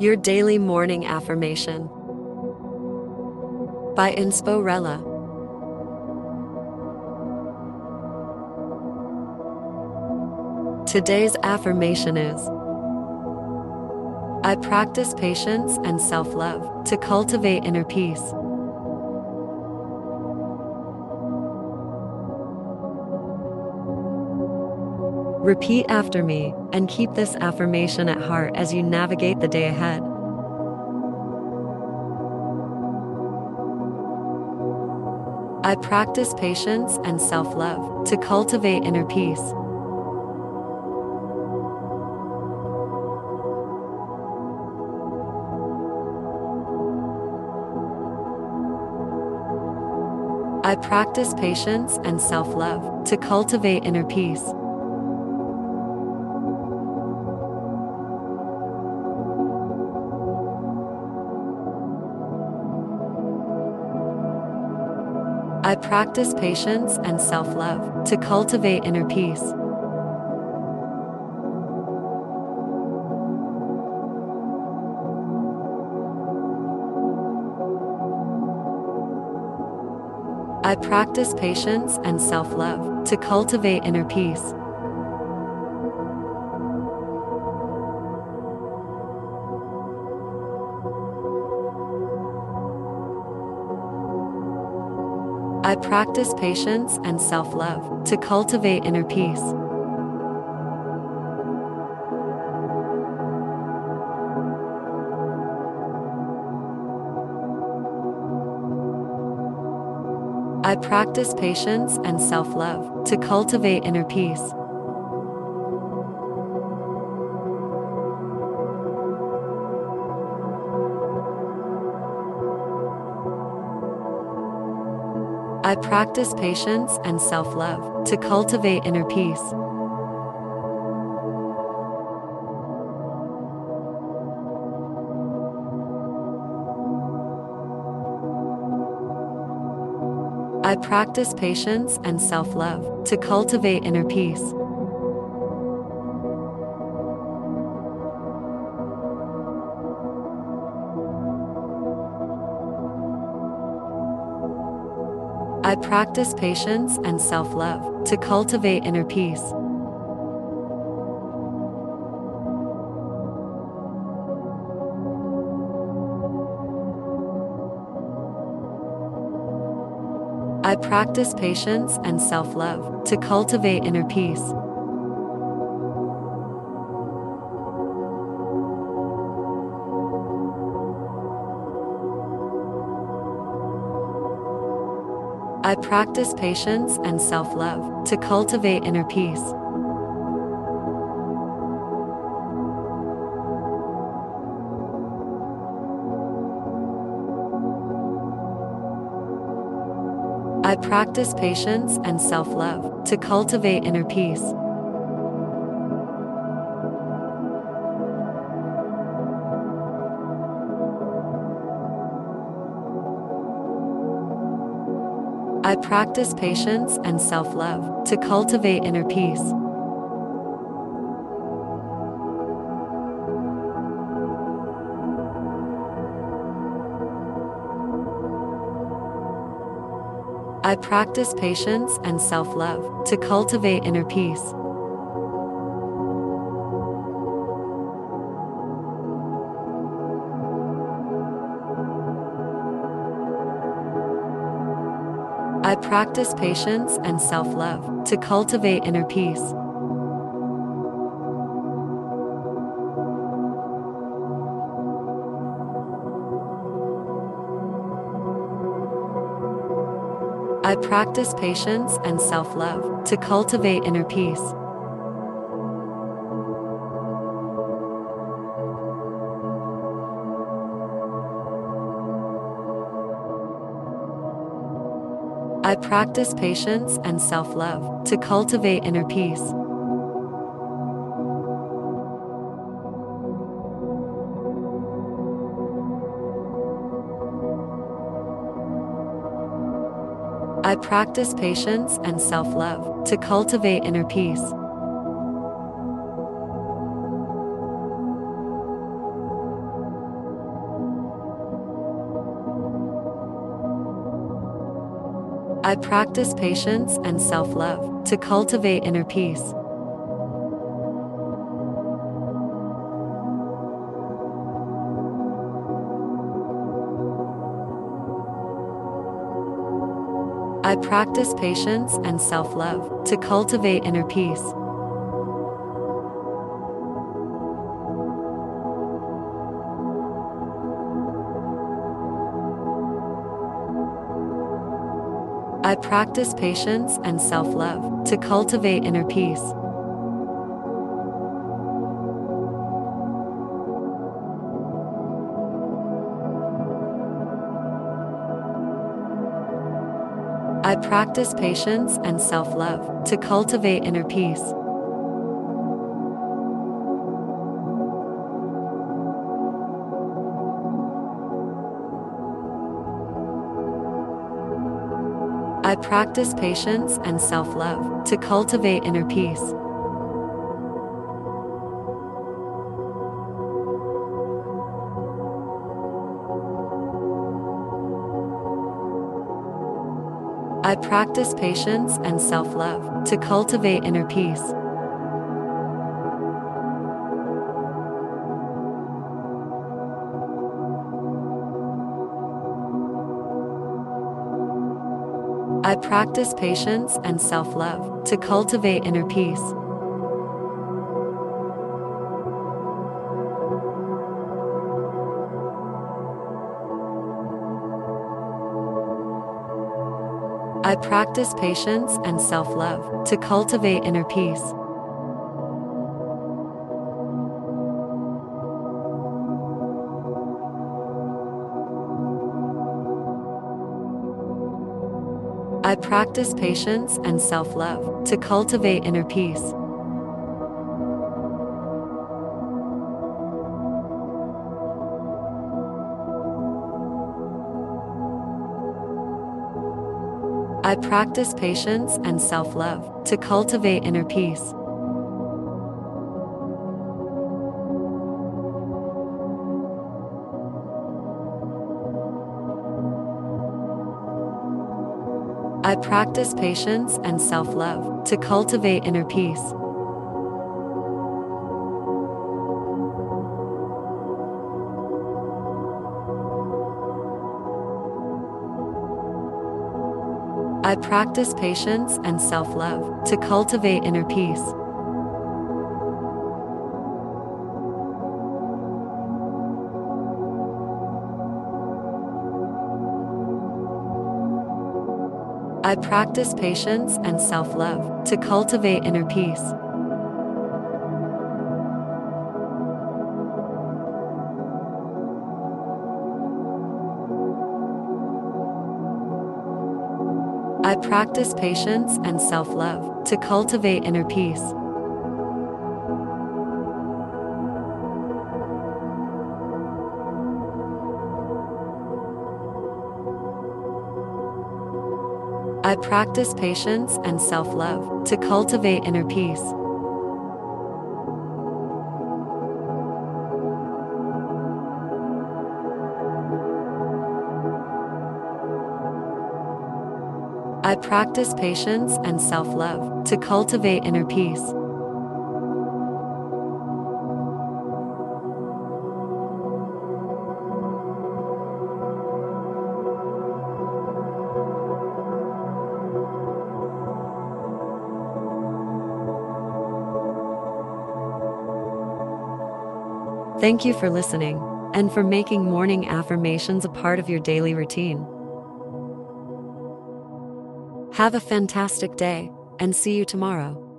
Your Daily Morning Affirmation by Insporella. Today's affirmation is I practice patience and self love to cultivate inner peace. Repeat after me and keep this affirmation at heart as you navigate the day ahead. I practice patience and self love to cultivate inner peace. I practice patience and self love to cultivate inner peace. I practice patience and self love to cultivate inner peace. I practice patience and self love to cultivate inner peace. I practice patience and self love to cultivate inner peace. I practice patience and self love to cultivate inner peace. I practice patience and self love to cultivate inner peace. I practice patience and self love to cultivate inner peace. I practice patience and self love to cultivate inner peace. I practice patience and self love to cultivate inner peace. I practice patience and self love to cultivate inner peace. I practice patience and self love to cultivate inner peace. I practice patience and self love to cultivate inner peace. I practice patience and self love to cultivate inner peace. I practice patience and self love to cultivate inner peace. I practice patience and self love to cultivate inner peace. I practice patience and self love to cultivate inner peace. I practice patience and self love to cultivate inner peace. I practice patience and self love to cultivate inner peace. I practice patience and self love to cultivate inner peace. I practice patience and self love to cultivate inner peace. I practice patience and self love to cultivate inner peace. I practice patience and self love to cultivate inner peace. I practice patience and self love to cultivate inner peace. I practice patience and self love to cultivate inner peace. I practice patience and self love to cultivate inner peace. Practice patience and self love to cultivate inner peace. I practice patience and self love to cultivate inner peace. I practice patience and self love to cultivate inner peace. I practice patience and self love to cultivate inner peace. I practice patience and self love to cultivate inner peace. I practice patience and self love to cultivate inner peace. I practice patience and self love to cultivate inner peace. I practice patience and self love to cultivate inner peace. Thank you for listening and for making morning affirmations a part of your daily routine. Have a fantastic day and see you tomorrow.